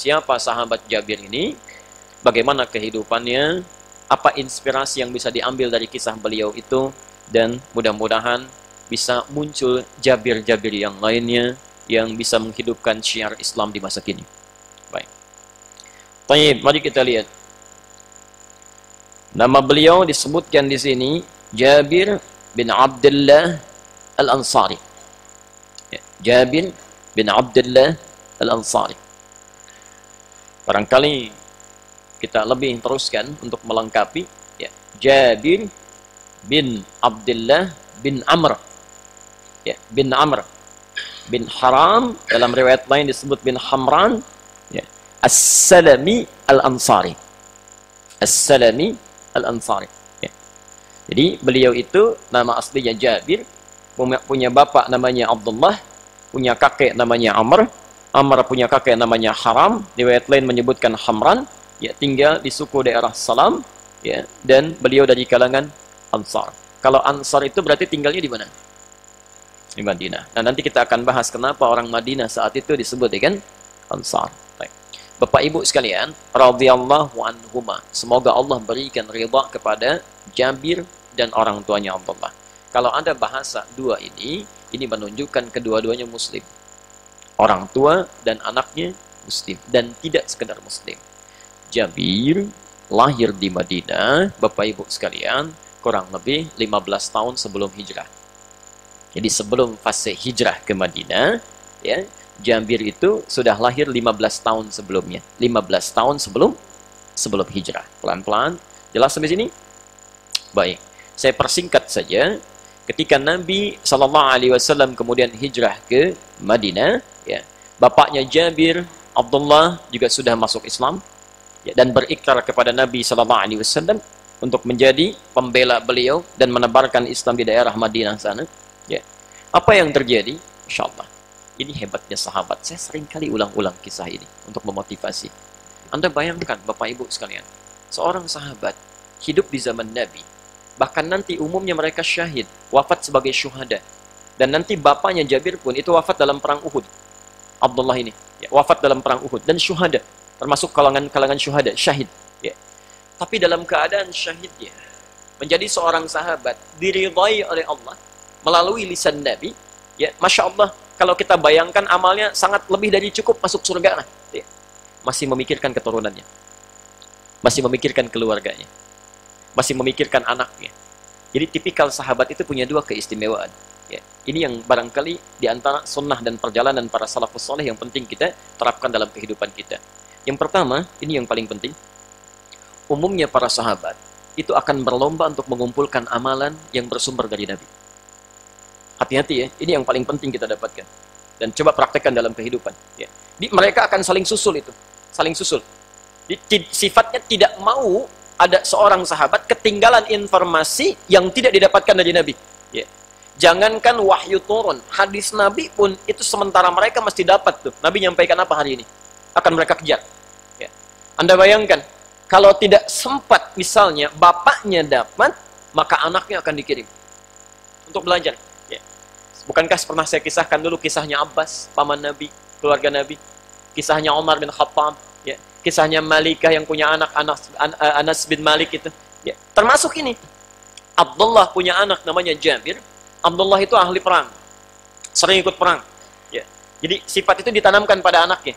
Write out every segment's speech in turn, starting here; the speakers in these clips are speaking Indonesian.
siapa sahabat Jabir ini, bagaimana kehidupannya, apa inspirasi yang bisa diambil dari kisah beliau itu, dan mudah-mudahan bisa muncul Jabir-Jabir yang lainnya yang bisa menghidupkan syiar Islam di masa kini. Baik. Baik, mari kita lihat. Nama beliau disebutkan di sini Jabir bin Abdullah Al-Ansari. Ya, Jabir bin Abdullah Al-Ansari. Barangkali kita lebih teruskan untuk melengkapi ya. Jabir bin Abdullah bin Amr. Ya, bin Amr bin Haram dalam riwayat lain disebut bin Hamran ya. As-Salami Al-Ansari. As-Salami Al-Ansari. Ya. Jadi beliau itu nama aslinya Jabir, punya, bapak namanya Abdullah, punya kakek namanya Amr, Amr punya kakek namanya Haram, riwayat lain menyebutkan Hamran, ya tinggal di suku daerah Salam, ya dan beliau dari kalangan Ansar. Kalau Ansar itu berarti tinggalnya di mana? di Madinah. Nah, nanti kita akan bahas kenapa orang Madinah saat itu disebut dengan Ansar. Baik. Bapak Ibu sekalian, radhiyallahu anhuma. Semoga Allah berikan ridha kepada Jabir dan orang tuanya Abdullah. Kalau ada bahasa dua ini, ini menunjukkan kedua-duanya muslim. Orang tua dan anaknya muslim dan tidak sekedar muslim. Jabir lahir di Madinah, Bapak Ibu sekalian, kurang lebih 15 tahun sebelum hijrah. Jadi sebelum fase hijrah ke Madinah, ya, Jabir itu sudah lahir 15 tahun sebelumnya. 15 tahun sebelum sebelum hijrah. Pelan-pelan. Jelas sampai sini? Baik. Saya persingkat saja. Ketika Nabi Shallallahu Alaihi Wasallam kemudian hijrah ke Madinah, ya, bapaknya Jabir Abdullah juga sudah masuk Islam ya, dan berikrar kepada Nabi Shallallahu Alaihi Wasallam untuk menjadi pembela beliau dan menebarkan Islam di daerah Madinah sana. Ya. Apa yang terjadi? Insya Allah. Ini hebatnya sahabat. Saya sering kali ulang-ulang kisah ini untuk memotivasi. Anda bayangkan Bapak Ibu sekalian. Seorang sahabat hidup di zaman Nabi. Bahkan nanti umumnya mereka syahid. Wafat sebagai syuhada. Dan nanti bapaknya Jabir pun itu wafat dalam perang Uhud. Abdullah ini. Ya, wafat dalam perang Uhud. Dan syuhada. Termasuk kalangan-kalangan syuhada. Syahid. Ya. Tapi dalam keadaan syahidnya. Menjadi seorang sahabat. Diridhai oleh Allah melalui lisan Nabi, ya, masya Allah, kalau kita bayangkan amalnya sangat lebih dari cukup masuk surga, nah, ya. masih memikirkan keturunannya, masih memikirkan keluarganya, masih memikirkan anaknya. Jadi tipikal sahabat itu punya dua keistimewaan. Ya. Ini yang barangkali di antara sunnah dan perjalanan para salafus soleh yang penting kita terapkan dalam kehidupan kita. Yang pertama, ini yang paling penting. Umumnya para sahabat itu akan berlomba untuk mengumpulkan amalan yang bersumber dari Nabi. Hati-hati ya, ini yang paling penting kita dapatkan. Dan coba praktekkan dalam kehidupan. Ya. Mereka akan saling susul itu, saling susul. Sifatnya tidak mau ada seorang sahabat ketinggalan informasi yang tidak didapatkan dari Nabi. Ya. Jangankan wahyu turun, hadis Nabi pun itu sementara mereka mesti dapat tuh. Nabi nyampaikan apa hari ini? Akan mereka kejar. Ya. Anda bayangkan, kalau tidak sempat misalnya bapaknya dapat, maka anaknya akan dikirim untuk belajar. Bukankah pernah saya kisahkan dulu kisahnya Abbas, paman Nabi, keluarga Nabi? Kisahnya Umar bin Khattab, ya. Kisahnya Malikah yang punya anak Anas, eh, Anas bin Malik itu. Ya. Termasuk ini. Abdullah punya anak namanya Jabir. Abdullah itu ahli perang. Sering ikut perang. Ya. Jadi sifat itu ditanamkan pada anaknya.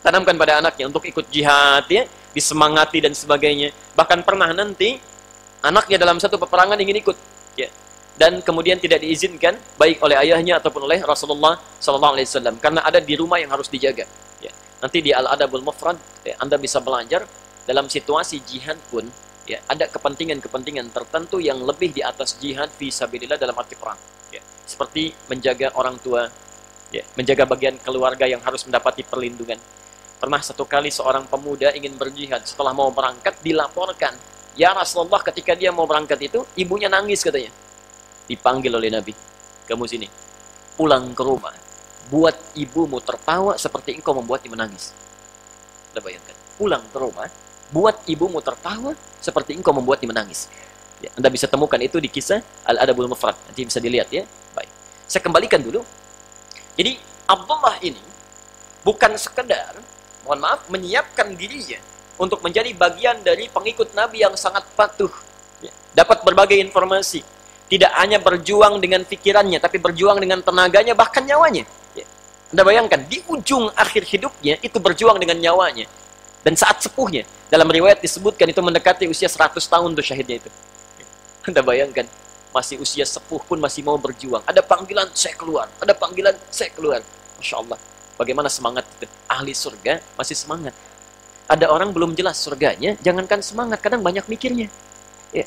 Tanamkan pada anaknya untuk ikut jihad ya, disemangati dan sebagainya. Bahkan pernah nanti anaknya dalam satu peperangan ingin ikut. Ya dan kemudian tidak diizinkan baik oleh ayahnya ataupun oleh Rasulullah Wasallam karena ada di rumah yang harus dijaga. Nanti di Al Adabul Mufrad ya, Anda bisa belajar dalam situasi jihad pun ya ada kepentingan-kepentingan tertentu yang lebih di atas jihad fi sabilillah dalam arti perang. Ya. Seperti menjaga orang tua, ya, menjaga bagian keluarga yang harus mendapati perlindungan. Pernah satu kali seorang pemuda ingin berjihad setelah mau berangkat dilaporkan, ya Rasulullah ketika dia mau berangkat itu ibunya nangis katanya dipanggil oleh Nabi. Kamu sini. Pulang ke rumah. Buat ibumu tertawa seperti engkau membuatnya menangis. Anda bayangkan. Pulang ke rumah. Buat ibumu tertawa seperti engkau membuatnya menangis. Ya, anda bisa temukan itu di kisah Al-Adabul Mufrad. Nanti bisa dilihat ya. Baik. Saya kembalikan dulu. Jadi Abdullah ini bukan sekedar mohon maaf, menyiapkan dirinya untuk menjadi bagian dari pengikut Nabi yang sangat patuh. Ya, dapat berbagai informasi. Tidak hanya berjuang dengan pikirannya, tapi berjuang dengan tenaganya, bahkan nyawanya. Anda bayangkan, di ujung akhir hidupnya, itu berjuang dengan nyawanya. Dan saat sepuhnya, dalam riwayat disebutkan itu mendekati usia 100 tahun tuh syahidnya itu. Anda bayangkan, masih usia sepuh pun masih mau berjuang. Ada panggilan, saya keluar. Ada panggilan, saya keluar. Masya Allah. Bagaimana semangat itu? Ahli surga masih semangat. Ada orang belum jelas surganya, jangankan semangat, kadang banyak mikirnya. Ya.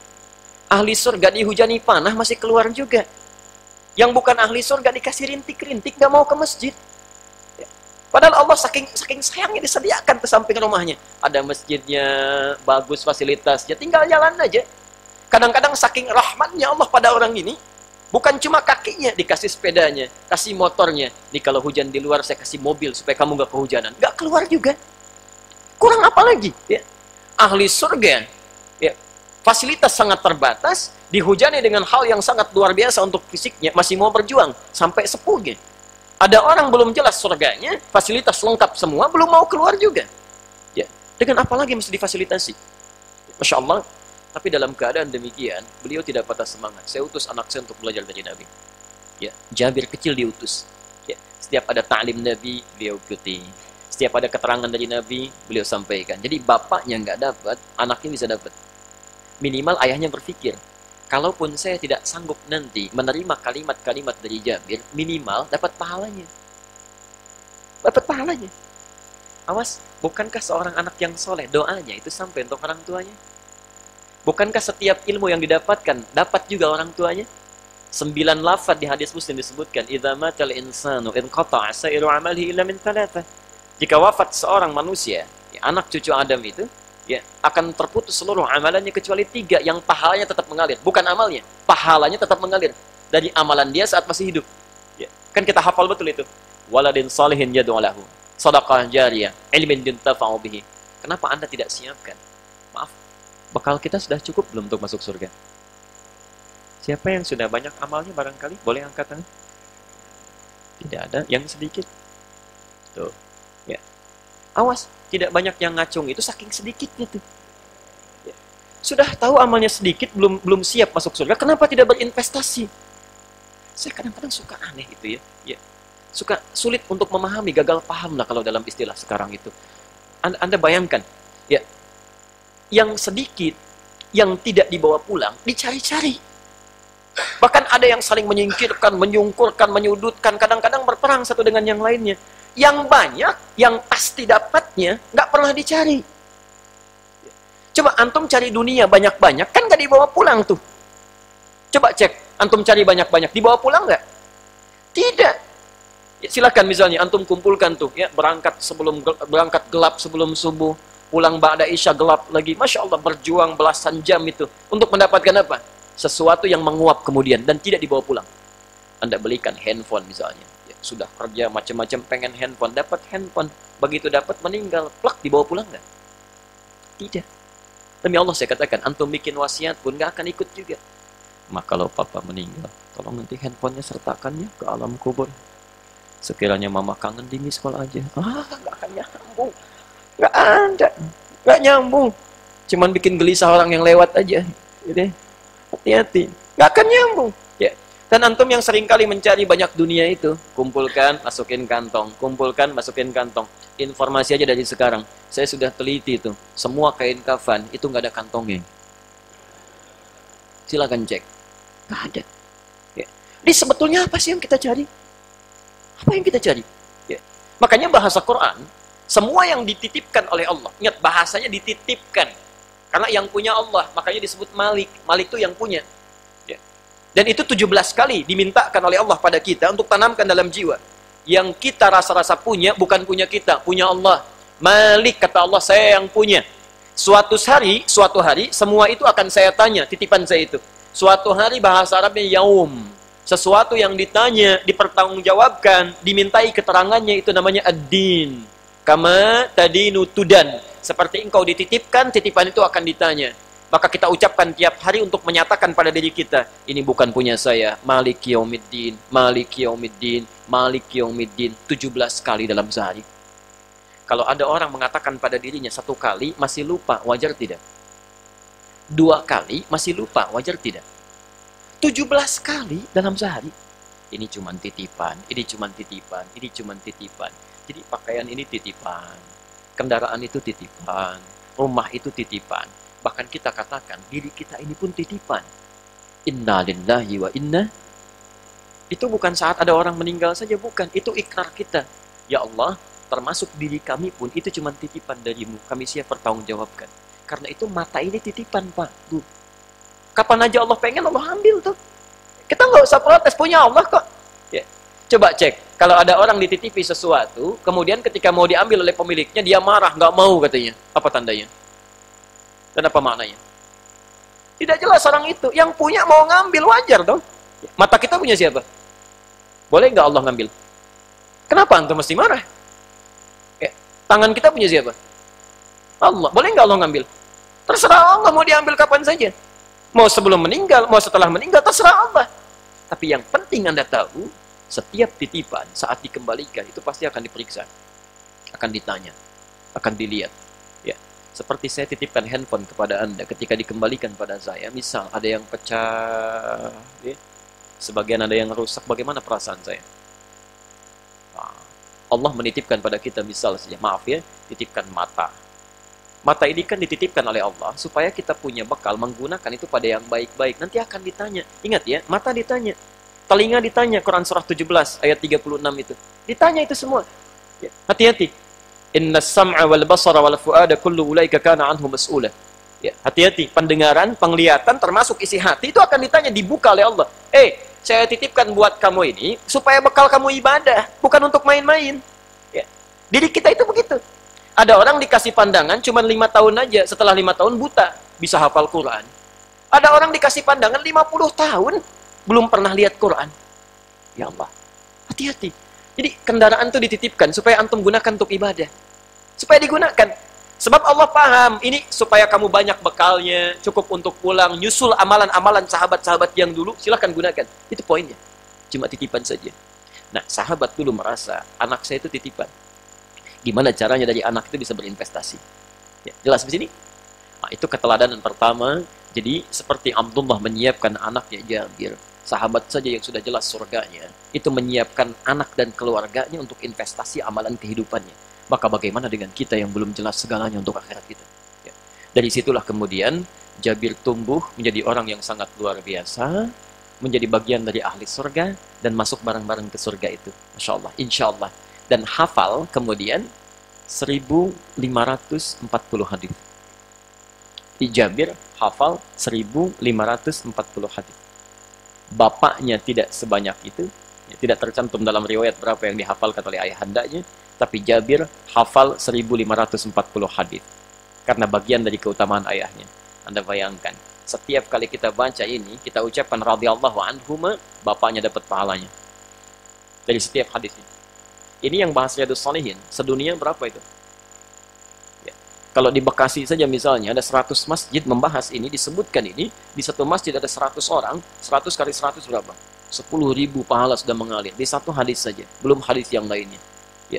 Ahli surga dihujani panah masih keluar juga. Yang bukan ahli surga dikasih rintik-rintik, gak mau ke masjid. Ya. Padahal Allah saking saking sayangnya disediakan ke samping rumahnya. Ada masjidnya, bagus fasilitasnya, tinggal jalan aja. Kadang-kadang saking rahmatnya Allah pada orang ini, bukan cuma kakinya dikasih sepedanya, kasih motornya. Nih kalau hujan di luar saya kasih mobil supaya kamu gak kehujanan. Gak keluar juga. Kurang apa lagi? Ya. Ahli surga fasilitas sangat terbatas, dihujani dengan hal yang sangat luar biasa untuk fisiknya, masih mau berjuang sampai sepuhnya. Ada orang belum jelas surganya, fasilitas lengkap semua, belum mau keluar juga. Ya, dengan apa lagi mesti difasilitasi? Masya Allah, tapi dalam keadaan demikian, beliau tidak patah semangat. Saya utus anak saya untuk belajar dari Nabi. Ya, Jabir kecil diutus. Ya, setiap ada ta'lim Nabi, beliau ikuti. Setiap ada keterangan dari Nabi, beliau sampaikan. Jadi bapaknya nggak dapat, anaknya bisa dapat minimal ayahnya berpikir, kalaupun saya tidak sanggup nanti menerima kalimat-kalimat dari Jabir, minimal dapat pahalanya. Dapat pahalanya. Awas, bukankah seorang anak yang soleh, doanya itu sampai untuk orang tuanya? Bukankah setiap ilmu yang didapatkan, dapat juga orang tuanya? Sembilan lafad di hadis muslim disebutkan, Idza matal insanu in qata'a sa'iru amalhi illa min Jika wafat seorang manusia, ya, anak cucu Adam itu, ya akan terputus seluruh amalannya kecuali tiga yang pahalanya tetap mengalir. Bukan amalnya pahalanya tetap mengalir dari amalan dia saat masih hidup. Ya. kan kita hafal betul itu. Waladin salihin yad'ulahu sadaqah jariyah ilmin yuntafa'u bihi. Kenapa anda tidak siapkan? Maaf bekal kita sudah cukup belum untuk masuk surga? Siapa yang sudah banyak amalnya barangkali? Boleh angkat tangan? Tidak ada yang sedikit. Tuh ya. Awas tidak banyak yang ngacung itu saking sedikitnya tuh. Ya. Sudah tahu amalnya sedikit, belum belum siap masuk surga, kenapa tidak berinvestasi? Saya kadang-kadang suka aneh gitu ya. ya. Suka sulit untuk memahami, gagal paham lah kalau dalam istilah sekarang itu. Anda, anda bayangkan, ya, yang sedikit, yang tidak dibawa pulang, dicari-cari. Bahkan ada yang saling menyingkirkan, menyungkurkan, menyudutkan, kadang-kadang berperang satu dengan yang lainnya yang banyak, yang pasti dapatnya, nggak pernah dicari. Coba antum cari dunia banyak-banyak, kan nggak dibawa pulang tuh. Coba cek, antum cari banyak-banyak, dibawa pulang nggak? Tidak. Ya, silakan misalnya antum kumpulkan tuh, ya berangkat sebelum berangkat gelap sebelum subuh, pulang ba'da isya gelap lagi. Masya Allah berjuang belasan jam itu untuk mendapatkan apa? Sesuatu yang menguap kemudian dan tidak dibawa pulang. Anda belikan handphone misalnya sudah kerja macam-macam pengen handphone dapat handphone. Begitu dapat meninggal plak dibawa pulang nggak? Tidak. Demi Allah saya katakan antum bikin wasiat pun nggak akan ikut juga. Maka kalau papa meninggal tolong nanti handphonenya sertakannya ke alam kubur. Sekiranya mama kangen di miskol aja. Ah nggak akan nyambung. Nggak ada. Nggak nyambung. Cuman bikin gelisah orang yang lewat aja. Jadi hati-hati. Nggak akan nyambung dan antum yang sering kali mencari banyak dunia itu, kumpulkan, masukin kantong, kumpulkan, masukin kantong. Informasi aja dari sekarang. Saya sudah teliti itu. Semua kain kafan itu nggak ada kantongnya. Silakan cek. Nggak ada. Ya. Jadi sebetulnya apa sih yang kita cari? Apa yang kita cari? Ya. Makanya bahasa Quran, semua yang dititipkan oleh Allah. Ingat bahasanya dititipkan. Karena yang punya Allah, makanya disebut Malik. Malik itu yang punya. Dan itu 17 kali dimintakan oleh Allah pada kita untuk tanamkan dalam jiwa. Yang kita rasa-rasa punya bukan punya kita, punya Allah. Malik kata Allah, saya yang punya. Suatu hari, suatu hari semua itu akan saya tanya, titipan saya itu. Suatu hari bahasa Arabnya yaum. Sesuatu yang ditanya, dipertanggungjawabkan, dimintai keterangannya itu namanya ad-din. Kama tadi nutudan. Seperti engkau dititipkan, titipan itu akan ditanya maka kita ucapkan tiap hari untuk menyatakan pada diri kita, ini bukan punya saya, Malik Yaumiddin, Malik Yaumiddin, Malik Yaumiddin, 17 kali dalam sehari. Kalau ada orang mengatakan pada dirinya satu kali masih lupa, wajar tidak? Dua kali masih lupa, wajar tidak? Tujuh belas kali dalam sehari. Ini cuma titipan, ini cuma titipan, ini cuma titipan. Jadi pakaian ini titipan, kendaraan itu titipan, rumah itu titipan. Bahkan kita katakan diri kita ini pun titipan. Inna lillahi wa inna itu bukan saat ada orang meninggal saja, bukan. Itu ikrar kita. Ya Allah, termasuk diri kami pun itu cuma titipan darimu. Kami siap bertanggungjawabkan. Karena itu mata ini titipan, Pak. Tuh. Kapan aja Allah pengen, Allah ambil tuh. Kita nggak usah protes, punya Allah kok. Ya. Coba cek, kalau ada orang dititipi sesuatu, kemudian ketika mau diambil oleh pemiliknya, dia marah, nggak mau katanya. Apa tandanya? Dan apa maknanya? Tidak jelas orang itu. Yang punya mau ngambil, wajar dong. Mata kita punya siapa? Boleh nggak Allah ngambil? Kenapa antum mesti marah? Ya, tangan kita punya siapa? Allah. Boleh nggak Allah ngambil? Terserah Allah mau diambil kapan saja. Mau sebelum meninggal, mau setelah meninggal, terserah Allah. Tapi yang penting Anda tahu, setiap titipan saat dikembalikan itu pasti akan diperiksa. Akan ditanya, akan dilihat. Seperti saya titipkan handphone kepada Anda ketika dikembalikan pada saya, misal ada yang pecah, ya, sebagian ada yang rusak, bagaimana perasaan saya? Nah, Allah menitipkan pada kita misal saja, maaf ya, titipkan mata. Mata ini kan dititipkan oleh Allah supaya kita punya bekal menggunakan itu pada yang baik-baik. Nanti akan ditanya. Ingat ya, mata ditanya. Telinga ditanya, Quran surah 17 ayat 36 itu. Ditanya itu semua. Ya, hati-hati. Inna sam'a wal basara wal fu'ada kullu ulaika kana anhu mas'ula. Ya, hati-hati. Pendengaran, penglihatan termasuk isi hati itu akan ditanya dibuka oleh Allah. Eh, saya titipkan buat kamu ini supaya bekal kamu ibadah, bukan untuk main-main. Ya. Diri kita itu begitu. Ada orang dikasih pandangan cuma lima tahun aja, setelah lima tahun buta, bisa hafal Quran. Ada orang dikasih pandangan 50 tahun, belum pernah lihat Quran. Ya Allah, hati-hati. Jadi kendaraan itu dititipkan supaya antum gunakan untuk ibadah. Supaya digunakan. Sebab Allah paham, ini supaya kamu banyak bekalnya, cukup untuk pulang, nyusul amalan-amalan sahabat-sahabat yang dulu, silahkan gunakan. Itu poinnya. Cuma titipan saja. Nah, sahabat dulu merasa, anak saya itu titipan. Gimana caranya dari anak itu bisa berinvestasi? Ya, jelas di sini? Nah, itu keteladanan pertama. Jadi, seperti Abdullah menyiapkan anaknya Jabir, sahabat saja yang sudah jelas surganya, itu menyiapkan anak dan keluarganya untuk investasi amalan kehidupannya maka bagaimana dengan kita yang belum jelas segalanya untuk akhirat kita? Ya. Dari situlah kemudian Jabir tumbuh menjadi orang yang sangat luar biasa, menjadi bagian dari ahli surga dan masuk bareng-bareng ke surga itu. Masya Allah, insya Allah. Dan hafal kemudian 1540 hadis. Jabir hafal 1540 hadis. Bapaknya tidak sebanyak itu, ya, tidak tercantum dalam riwayat berapa yang dihafalkan oleh ayahandanya, tapi Jabir hafal 1540 hadis karena bagian dari keutamaan ayahnya. Anda bayangkan, setiap kali kita baca ini, kita ucapkan radhiyallahu anhu, bapaknya dapat pahalanya. Dari setiap hadis ini. Ini yang bahas Riyadus Salihin, sedunia berapa itu? Ya. Kalau di Bekasi saja misalnya ada 100 masjid membahas ini, disebutkan ini, di satu masjid ada 100 orang, 100 kali 100 berapa? 10 ribu pahala sudah mengalir. Di satu hadis saja, belum hadis yang lainnya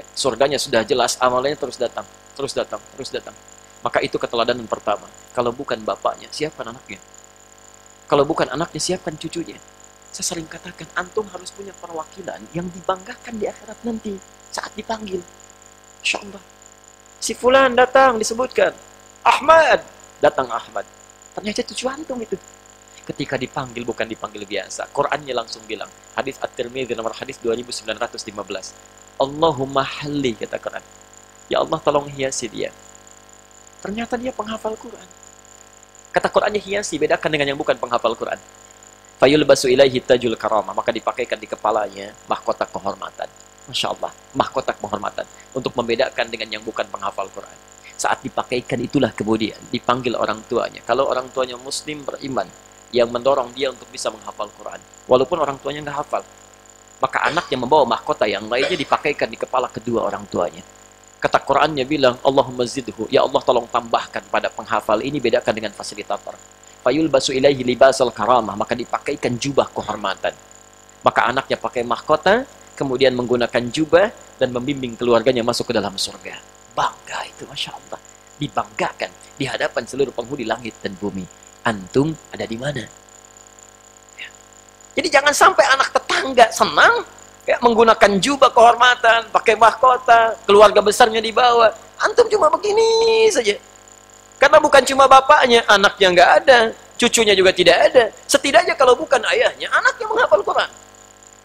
ya surganya sudah jelas amalnya terus datang terus datang terus datang. Maka itu keteladanan pertama. Kalau bukan bapaknya siapkan anaknya? Kalau bukan anaknya siapkan cucunya? Saya sering katakan antum harus punya perwakilan yang dibanggakan di akhirat nanti saat dipanggil. Insya si fulan datang disebutkan. Ahmad! Datang Ahmad. Ternyata cucu antum itu. Ketika dipanggil bukan dipanggil biasa. Qurannya langsung bilang hadis At-Tirmidzi nomor hadis 2915 Allahumma halli kata Quran. Ya Allah tolong hiasi dia. Ternyata dia penghafal Quran. Kata Qurannya hiasi, bedakan dengan yang bukan penghafal Quran. Fayul basu ilaihi tajul karama. Maka dipakaikan di kepalanya mahkota kehormatan. Masya Allah, mahkota kehormatan. Untuk membedakan dengan yang bukan penghafal Quran. Saat dipakaikan itulah kemudian dipanggil orang tuanya. Kalau orang tuanya muslim beriman, yang mendorong dia untuk bisa menghafal Quran. Walaupun orang tuanya nggak hafal, maka anak yang membawa mahkota yang lainnya dipakaikan di kepala kedua orang tuanya. Kata Qurannya bilang, Allahumma zidhu, ya Allah tolong tambahkan pada penghafal ini bedakan dengan fasilitator. Fayul basu ilaihi libasal karamah, maka dipakaikan jubah kehormatan. Maka anaknya pakai mahkota, kemudian menggunakan jubah dan membimbing keluarganya masuk ke dalam surga. Bangga itu, Masya Allah. Dibanggakan di hadapan seluruh penghuni langit dan bumi. Antum ada di mana? Jadi jangan sampai anak tetangga senang ya, menggunakan jubah kehormatan, pakai mahkota, keluarga besarnya dibawa. Antum cuma begini saja. Karena bukan cuma bapaknya, anaknya nggak ada, cucunya juga tidak ada. Setidaknya kalau bukan ayahnya, anaknya menghafal Quran.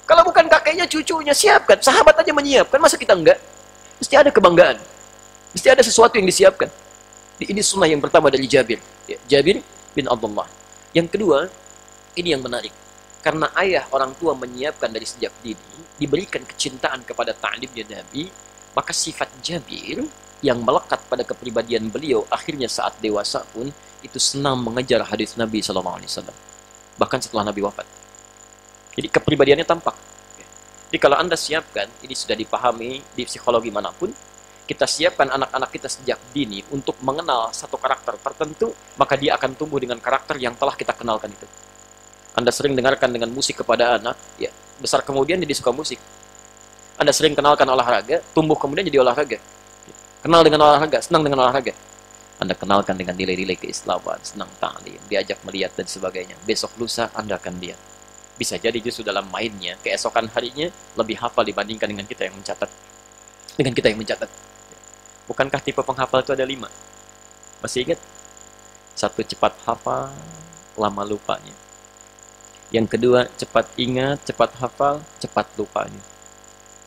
Kalau bukan kakeknya, cucunya siapkan. Sahabat aja menyiapkan, masa kita enggak? Mesti ada kebanggaan. Mesti ada sesuatu yang disiapkan. Ini sunnah yang pertama dari Jabir. Ya, Jabir bin Abdullah. Yang kedua, ini yang menarik. Karena ayah orang tua menyiapkan dari sejak dini, diberikan kecintaan kepada ta'limnya Nabi, maka sifat Jabir yang melekat pada kepribadian beliau akhirnya saat dewasa pun itu senang mengejar hadis Nabi Shallallahu Alaihi Wasallam bahkan setelah Nabi wafat. Jadi kepribadiannya tampak. Jadi kalau anda siapkan, ini sudah dipahami di psikologi mana pun, kita siapkan anak-anak kita sejak dini untuk mengenal satu karakter tertentu, maka dia akan tumbuh dengan karakter yang telah kita kenalkan itu. Anda sering dengarkan dengan musik kepada anak, ya besar kemudian jadi suka musik. Anda sering kenalkan olahraga, tumbuh kemudian jadi olahraga. Kenal dengan olahraga, senang dengan olahraga. Anda kenalkan dengan nilai-nilai keislaman, senang ta'lim, diajak melihat dan sebagainya. Besok lusa Anda akan lihat. Bisa jadi justru dalam mainnya, keesokan harinya lebih hafal dibandingkan dengan kita yang mencatat. Dengan kita yang mencatat. Bukankah tipe penghafal itu ada lima? Masih ingat? Satu cepat hafal, lama lupanya. Yang kedua, cepat ingat, cepat hafal, cepat lupanya.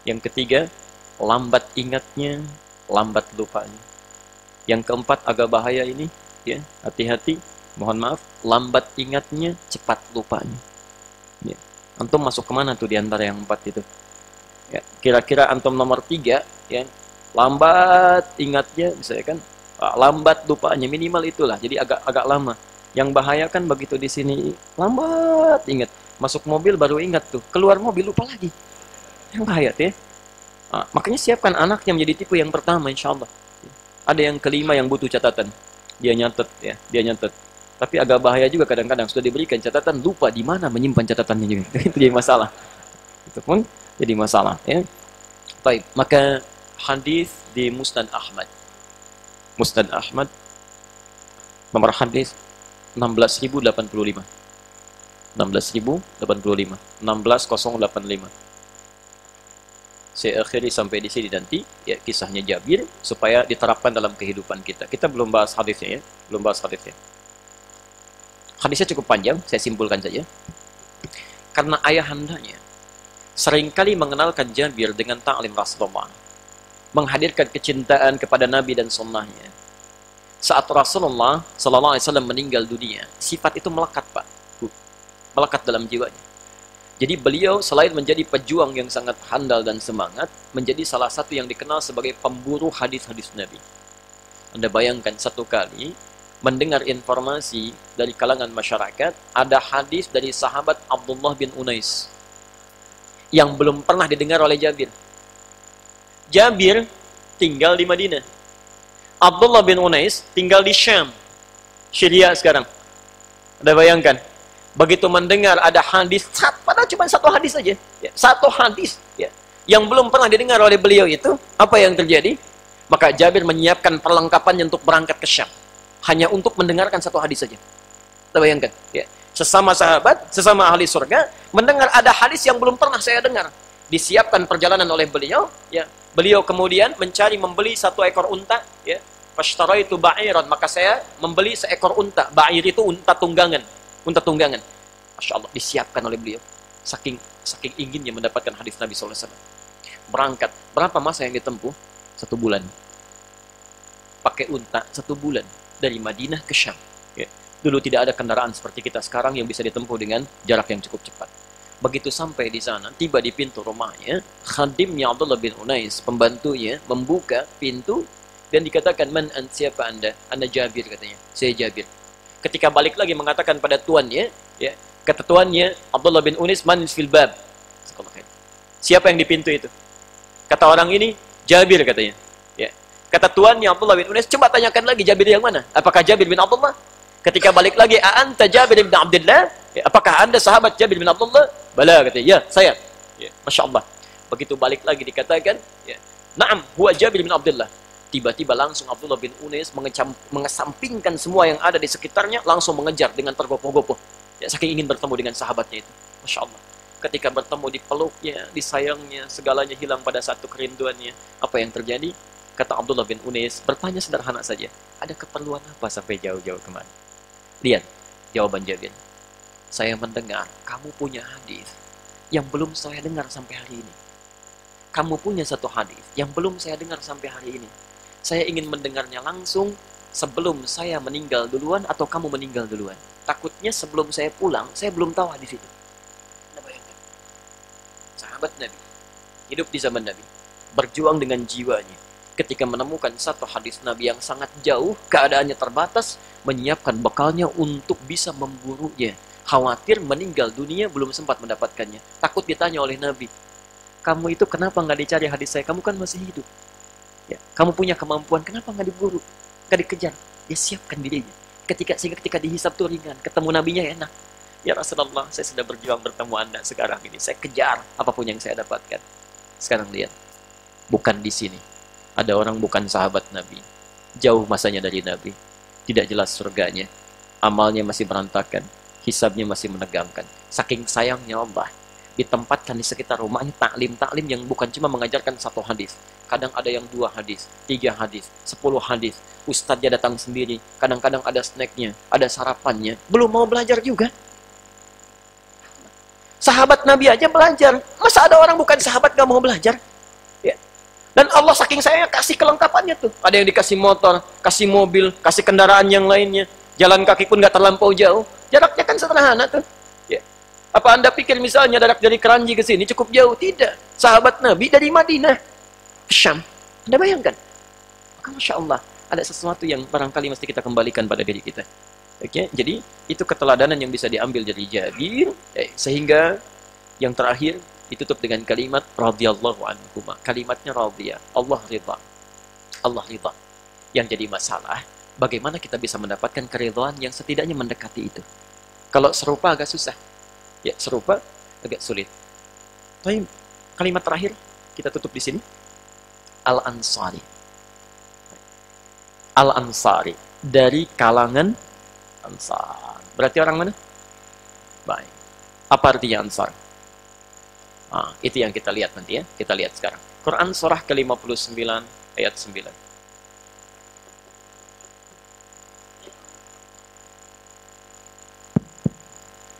Yang ketiga, lambat ingatnya, lambat lupanya. Yang keempat agak bahaya ini, ya, hati-hati, mohon maaf, lambat ingatnya, cepat lupanya. Ya. Antum masuk ke mana tuh di antara yang empat itu? Ya, kira-kira antum nomor tiga, ya, lambat ingatnya misalnya kan ah, lambat lupanya minimal itulah jadi agak agak lama yang bahaya kan begitu di sini. Lambat ingat. Masuk mobil baru ingat tuh. Keluar mobil lupa lagi. Yang bahaya tuh ya nah, makanya siapkan anaknya menjadi tipe yang pertama insya Allah ada yang kelima yang butuh catatan. Dia nyatet ya. Dia nyatet. Tapi agak bahaya juga kadang-kadang sudah diberikan catatan lupa di mana menyimpan catatannya juga. Itu jadi masalah. Itu pun jadi masalah ya. Baik maka hadis di Musnad Ahmad. Musnad Ahmad. Nomor hadis 16085. 16085. 16085. Saya akhiri sampai di sini nanti ya kisahnya Jabir supaya diterapkan dalam kehidupan kita. Kita belum bahas hadisnya ya, belum bahas hadisnya. Hadisnya cukup panjang, saya simpulkan saja. Karena ayahandanya sering kali mengenalkan Jabir dengan ta'lim Rasulullah menghadirkan kecintaan kepada Nabi dan sunnahnya. Saat Rasulullah Sallallahu Alaihi Wasallam meninggal dunia, sifat itu melekat pak, melekat dalam jiwanya. Jadi beliau selain menjadi pejuang yang sangat handal dan semangat, menjadi salah satu yang dikenal sebagai pemburu hadis-hadis Nabi. Anda bayangkan satu kali mendengar informasi dari kalangan masyarakat, ada hadis dari sahabat Abdullah bin Unais yang belum pernah didengar oleh Jabir. Jabir tinggal di Madinah. Abdullah bin Unais tinggal di Syam. Syria sekarang. Ada bayangkan. Begitu mendengar ada hadis, padahal cuma satu hadis saja. Ya, satu hadis. Ya, yang belum pernah didengar oleh beliau itu, apa yang terjadi? Maka Jabir menyiapkan perlengkapannya untuk berangkat ke Syam. Hanya untuk mendengarkan satu hadis saja. Kita bayangkan. Ya. Sesama sahabat, sesama ahli surga, mendengar ada hadis yang belum pernah saya dengar. Disiapkan perjalanan oleh beliau, ya Beliau kemudian mencari membeli satu ekor unta, ya. Itu ba'iran, maka saya membeli seekor unta. Ba'ir itu unta tunggangan, unta tunggangan. Masya Allah, disiapkan oleh beliau. Saking saking inginnya mendapatkan hadis Nabi SAW. Berangkat, berapa masa yang ditempuh? Satu bulan. Pakai unta satu bulan dari Madinah ke Syam. Ya. Dulu tidak ada kendaraan seperti kita sekarang yang bisa ditempuh dengan jarak yang cukup cepat. Begitu sampai di sana, tiba di pintu rumahnya, khadimnya Abdullah bin Unais, pembantunya, membuka pintu dan dikatakan, Man an siapa anda? Anda Jabir katanya. Saya Jabir. Ketika balik lagi mengatakan pada tuannya, ya, kata tuannya, Abdullah bin Unais, man fil bab. Siapa yang di pintu itu? Kata orang ini, Jabir katanya. Ya. Kata tuannya Abdullah bin Unais, coba tanyakan lagi Jabir yang mana? Apakah Jabir bin Abdullah? Ketika balik lagi, A'anta Jabir bin Abdullah? Ya, apakah anda sahabat Jabir bin Abdullah? Bala katanya, ya saya. Ya, Masya Allah. Begitu balik lagi dikatakan, ya, Naam, huwa Jabir bin Abdullah. Tiba-tiba langsung Abdullah bin Unais mengecam, mengesampingkan semua yang ada di sekitarnya, langsung mengejar dengan tergopoh-gopoh. Ya, saking ingin bertemu dengan sahabatnya itu. Masya Allah. Ketika bertemu di peluknya, disayangnya, segalanya hilang pada satu kerinduannya. Apa yang terjadi? Kata Abdullah bin Unais, bertanya sederhana saja. Ada keperluan apa sampai jauh-jauh ke mana? Lihat jawaban Jabir. Saya mendengar kamu punya hadis yang belum saya dengar sampai hari ini. Kamu punya satu hadis yang belum saya dengar sampai hari ini. Saya ingin mendengarnya langsung sebelum saya meninggal duluan atau kamu meninggal duluan. Takutnya sebelum saya pulang, saya belum tahu hadis itu. Sahabat Nabi, hidup di zaman Nabi, berjuang dengan jiwanya, ketika menemukan satu hadis Nabi yang sangat jauh, keadaannya terbatas, menyiapkan bekalnya untuk bisa memburunya. Khawatir meninggal dunia belum sempat mendapatkannya. Takut ditanya oleh Nabi, kamu itu kenapa nggak dicari hadis saya? Kamu kan masih hidup. Ya, kamu punya kemampuan, kenapa nggak diburu? Nggak dikejar? Ya siapkan dirinya. Ketika sehingga ketika dihisap tuh ringan, ketemu nabinya enak. Ya Rasulullah, saya sudah berjuang bertemu Anda sekarang ini. Saya kejar apa pun yang saya dapatkan. Sekarang lihat, bukan di sini ada orang bukan sahabat Nabi, jauh masanya dari Nabi, tidak jelas surganya, amalnya masih berantakan, hisabnya masih menegangkan. Saking sayangnya Allah, ditempatkan di sekitar rumahnya taklim-taklim yang bukan cuma mengajarkan satu hadis. Kadang ada yang dua hadis, tiga hadis, sepuluh hadis. Ustadznya datang sendiri, kadang-kadang ada snacknya, ada sarapannya. Belum mau belajar juga. Sahabat Nabi aja belajar. Masa ada orang bukan sahabat gak mau belajar? Dan Allah saking sayangnya kasih kelengkapannya tuh. Ada yang dikasih motor, kasih mobil, kasih kendaraan yang lainnya. Jalan kaki pun nggak terlampau jauh. Jaraknya kan sederhana tuh. Ya. Apa anda pikir misalnya jarak dari Keranji ke sini cukup jauh? Tidak. Sahabat Nabi dari Madinah Syam. Anda bayangkan? Maka Masya Allah, ada sesuatu yang barangkali mesti kita kembalikan pada diri kita. Oke, okay? jadi itu keteladanan yang bisa diambil dari Jabir, eh, sehingga yang terakhir ditutup dengan kalimat radhiyallahu anhu. Kalimatnya radhiya. Allah ridha. Allah ridha. Yang jadi masalah, bagaimana kita bisa mendapatkan keridhaan yang setidaknya mendekati itu. Kalau serupa agak susah. Ya, serupa agak sulit. Tapi kalimat terakhir kita tutup di sini. Al-Ansari. Al-Ansari dari kalangan Ansar. Berarti orang mana? Baik. Apa artinya Ansar? Nah, itu yang kita lihat nanti ya. Kita lihat sekarang. Quran surah ke-59 ayat 9.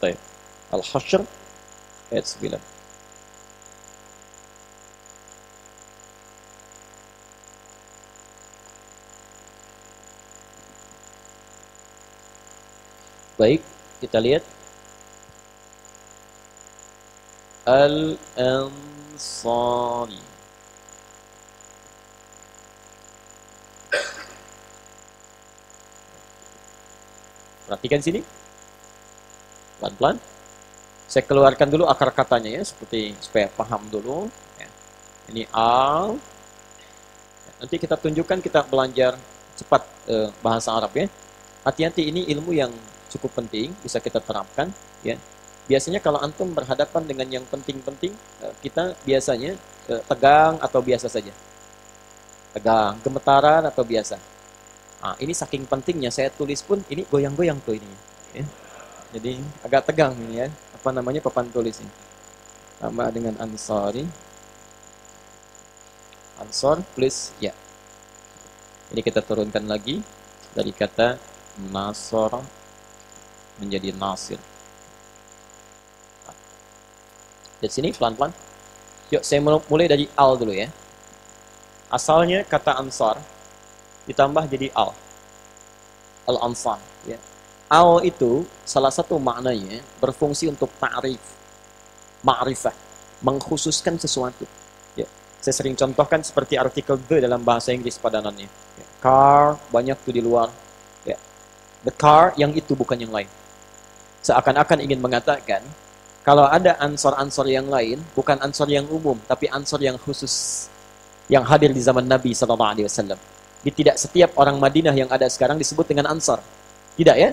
Baik. Al-Hashr ayat 9. Baik, kita lihat Al-Ansari Perhatikan sini. Pelan-pelan. Saya keluarkan dulu akar katanya ya, seperti supaya paham dulu. Ya. Ini al. Nanti kita tunjukkan kita belajar cepat eh, bahasa Arab ya. Hati-hati ini ilmu yang cukup penting, bisa kita terapkan ya biasanya kalau antum berhadapan dengan yang penting-penting, eh, kita biasanya eh, tegang atau biasa saja. Tegang, gemetaran atau biasa. Nah, ini saking pentingnya saya tulis pun ini goyang-goyang tuh ini. Ya. Jadi agak tegang ini ya. Apa namanya papan tulis ini. Sama dengan Ansari. Ansor plus ya. Ini kita turunkan lagi dari kata Nasor menjadi Nasir. Dari sini pelan-pelan. Yuk saya mulai dari al dulu ya. Asalnya kata ansar ditambah jadi al. Al-ansar ya. Al itu salah satu maknanya berfungsi untuk ta'rif, ma'rifah, mengkhususkan sesuatu. Ya. Saya sering contohkan seperti artikel the dalam bahasa Inggris padanannya. Ya. Car banyak tuh di luar. Ya. The car yang itu bukan yang lain. Seakan-akan ingin mengatakan kalau ada ansor-ansor yang lain, bukan ansor yang umum, tapi ansor yang khusus yang hadir di zaman Nabi Sallallahu Alaihi Wasallam. Di tidak setiap orang Madinah yang ada sekarang disebut dengan ansor. Tidak ya?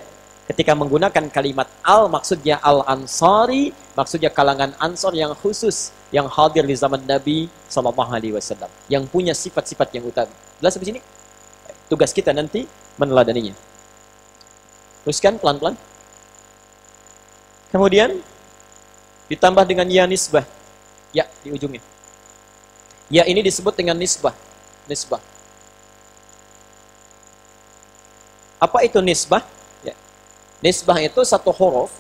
ketika menggunakan kalimat al maksudnya al ansari maksudnya kalangan ansor yang khusus yang hadir di zaman Nabi Sallallahu Alaihi Wasallam yang punya sifat-sifat yang utama jelas sini tugas kita nanti meneladaninya teruskan pelan-pelan kemudian ditambah dengan ya nisbah ya di ujungnya ya ini disebut dengan nisbah nisbah apa itu nisbah Nisbah itu satu huruf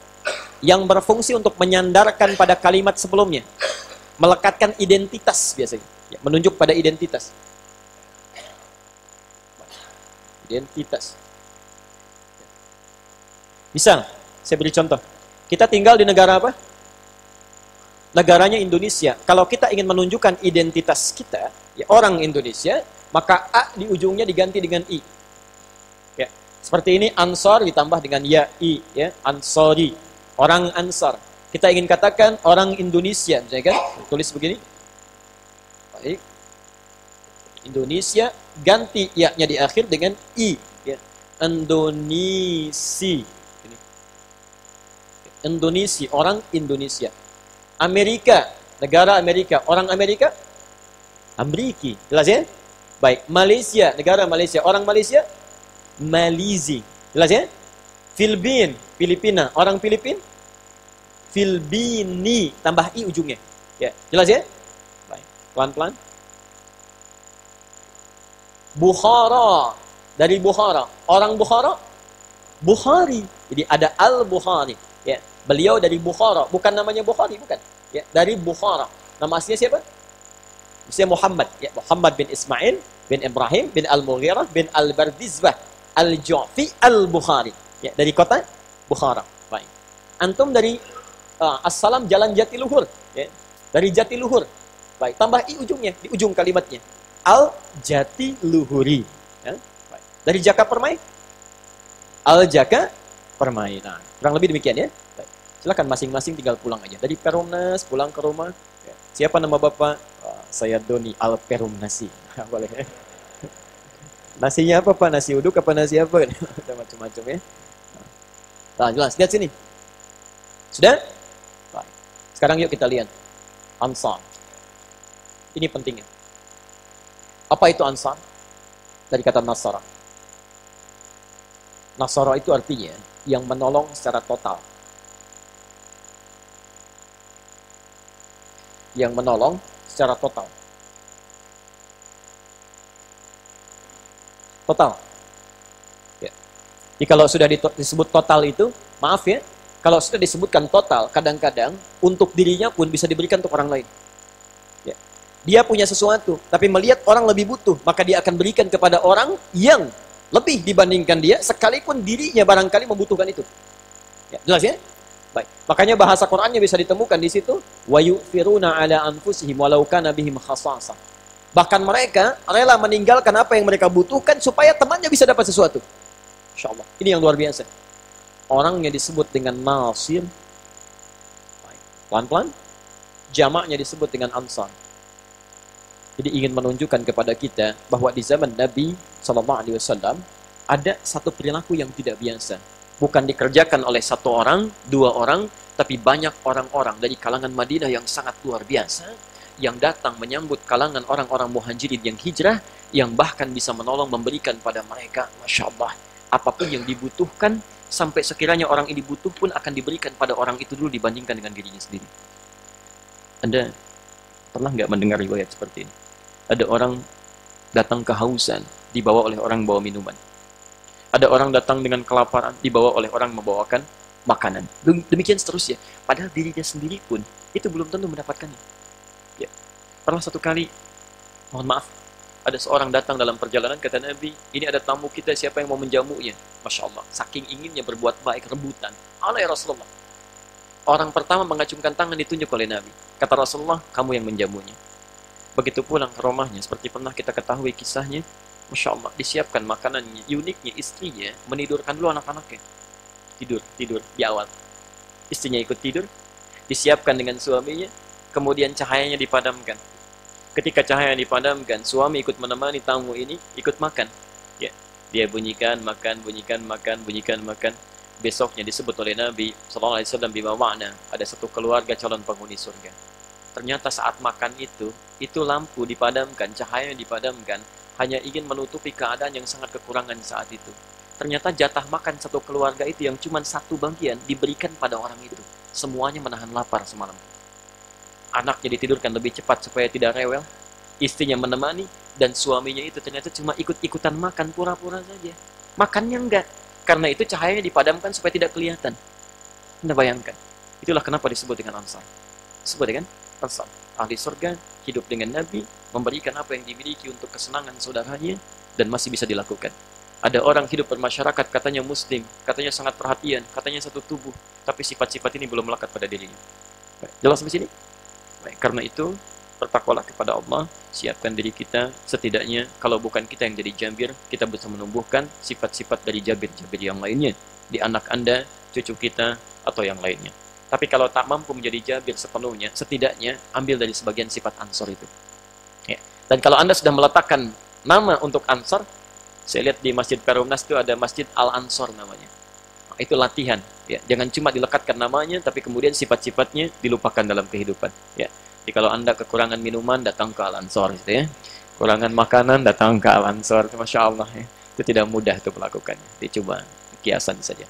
yang berfungsi untuk menyandarkan pada kalimat sebelumnya. Melekatkan identitas biasanya. Ya, menunjuk pada identitas. Identitas. Bisa, saya beri contoh. Kita tinggal di negara apa? Negaranya Indonesia. Kalau kita ingin menunjukkan identitas kita, ya orang Indonesia, maka A di ujungnya diganti dengan I. Seperti ini ansor ditambah dengan ya i ya ansori orang ansar. Kita ingin katakan orang Indonesia, misalnya kan? Tulis begini. Baik. Indonesia ganti ya-nya di akhir dengan i ya. Indonesia. Indonesia, orang Indonesia. Amerika, negara Amerika, orang Amerika Ameriki. Jelas ya? Baik, Malaysia, negara Malaysia, orang Malaysia Malizi. Jelas ya? Filipin, Filipina. Orang Filipin? Filbini. Tambah i ujungnya. Ya, jelas ya? Baik, pelan-pelan. Bukhara. Dari Bukhara. Orang Bukhara? Bukhari. Jadi ada Al-Bukhari. Beliau dari Bukhara. Bukan namanya Bukhari, bukan. Ya, dari Bukhara. Nama aslinya siapa? Saya Muhammad. Ya, Muhammad bin Ismail bin Ibrahim bin Al-Mughirah bin Al-Bardizbah Al-Ju'fi Al-Bukhari. Ya, dari kota Bukhara. Baik. Antum dari uh, Assalam Jalan Jatiluhur. Ya. Dari Jatiluhur. Baik, tambah i ujungnya, di ujung kalimatnya. Al-Jatiluhuri. Ya. Baik. Dari Jaka Permai? Al-Jaka Permai. Nah, kurang lebih demikian ya. Baik. Silakan masing-masing tinggal pulang aja. Dari Perumnas pulang ke rumah. Ya. Siapa nama Bapak? Uh, saya Doni Al-Perumnasi. Boleh ya. Nasinya apa Pak? Nasi uduk apa nasi apa? Ada macam-macam ya. Nah, jelas. Lihat sini. Sudah? Baik. Sekarang yuk kita lihat. Ansar. Ini pentingnya. Apa itu ansar? Dari kata nasara. Nasara itu artinya yang menolong secara total. Yang menolong secara total. total. Ya. Jadi kalau sudah disebut total itu, maaf ya, kalau sudah disebutkan total, kadang-kadang untuk dirinya pun bisa diberikan untuk orang lain. Ya. Dia punya sesuatu, tapi melihat orang lebih butuh, maka dia akan berikan kepada orang yang lebih dibandingkan dia, sekalipun dirinya barangkali membutuhkan itu. Ya, jelas ya? Baik. Makanya bahasa Qur'annya bisa ditemukan di situ, wa yu'firuna ala anfusihim walau kana bihim. Bahkan mereka rela meninggalkan apa yang mereka butuhkan supaya temannya bisa dapat sesuatu. Insya Allah. Ini yang luar biasa. Orang yang disebut dengan nasir. Pelan-pelan. Jamaknya disebut dengan ansar. Jadi ingin menunjukkan kepada kita bahwa di zaman Nabi SAW ada satu perilaku yang tidak biasa. Bukan dikerjakan oleh satu orang, dua orang, tapi banyak orang-orang dari kalangan Madinah yang sangat luar biasa yang datang menyambut kalangan orang-orang muhajirin yang hijrah yang bahkan bisa menolong memberikan pada mereka Masya Allah. Apa pun yang dibutuhkan sampai sekiranya orang ini butuh pun akan diberikan pada orang itu dulu dibandingkan dengan dirinya sendiri. Anda pernah nggak mendengar riwayat seperti ini? Ada orang datang kehausan dibawa oleh orang bawa minuman ada orang datang dengan kelaparan dibawa oleh orang membawakan makanan demikian seterusnya padahal dirinya sendiri pun itu belum tentu mendapatkannya Pernah satu kali, mohon maaf, ada seorang datang dalam perjalanan, kata Nabi, ini ada tamu kita, siapa yang mau menjamunya? Masya Allah, saking inginnya berbuat baik, rebutan. Allah ya Rasulullah. Orang pertama mengacungkan tangan ditunjuk oleh Nabi. Kata Rasulullah, kamu yang menjamunya. Begitu pulang ke rumahnya, seperti pernah kita ketahui kisahnya, Masya Allah, disiapkan makanannya. Uniknya istrinya menidurkan dulu anak-anaknya. Tidur, tidur di awal. Istrinya ikut tidur, disiapkan dengan suaminya, kemudian cahayanya dipadamkan. Ketika cahaya dipadamkan, suami ikut menemani tamu ini, ikut makan. Ya, dia bunyikan, makan, bunyikan, makan, bunyikan, makan. besoknya disebut oleh Nabi Sallallahu Alaihi Wasallam bima makna ada satu keluarga calon penghuni surga. Ternyata saat makan itu, itu lampu dipadamkan, cahaya dipadamkan, hanya ingin menutupi keadaan yang sangat kekurangan saat itu. Ternyata jatah makan satu keluarga itu yang cuma satu bagian diberikan pada orang itu. Semuanya menahan lapar semalam. Anaknya ditidurkan lebih cepat supaya tidak rewel. Istrinya menemani dan suaminya itu ternyata cuma ikut-ikutan makan pura-pura saja. Makannya enggak. Karena itu cahayanya dipadamkan supaya tidak kelihatan. Anda bayangkan. Itulah kenapa disebut dengan ansar. Disebut dengan ansar. Ahli surga, hidup dengan Nabi, memberikan apa yang dimiliki untuk kesenangan saudaranya, dan masih bisa dilakukan. Ada orang hidup bermasyarakat, katanya muslim, katanya sangat perhatian, katanya satu tubuh, tapi sifat-sifat ini belum melekat pada dirinya. Baik, jelas di sini? Baik, karena itu, bertakwalah kepada Allah, siapkan diri kita, setidaknya kalau bukan kita yang jadi jambir, kita bisa menumbuhkan sifat-sifat dari jabir-jabir yang lainnya, di anak Anda, cucu kita, atau yang lainnya. Tapi kalau tak mampu menjadi jabir sepenuhnya, setidaknya ambil dari sebagian sifat ansor itu. Ya. Dan kalau Anda sudah meletakkan nama untuk ansor, saya lihat di Masjid Perumnas itu ada Masjid Al-Ansor namanya. Itu latihan. Ya, jangan cuma dilekatkan namanya, tapi kemudian sifat-sifatnya dilupakan dalam kehidupan. Ya. Jadi kalau anda kekurangan minuman, datang ke Al-Ansor. Gitu ya. Kurangan makanan, datang ke Al-Ansor. Masya Allah. Ya. Itu tidak mudah untuk melakukannya. Dicoba kiasan saja.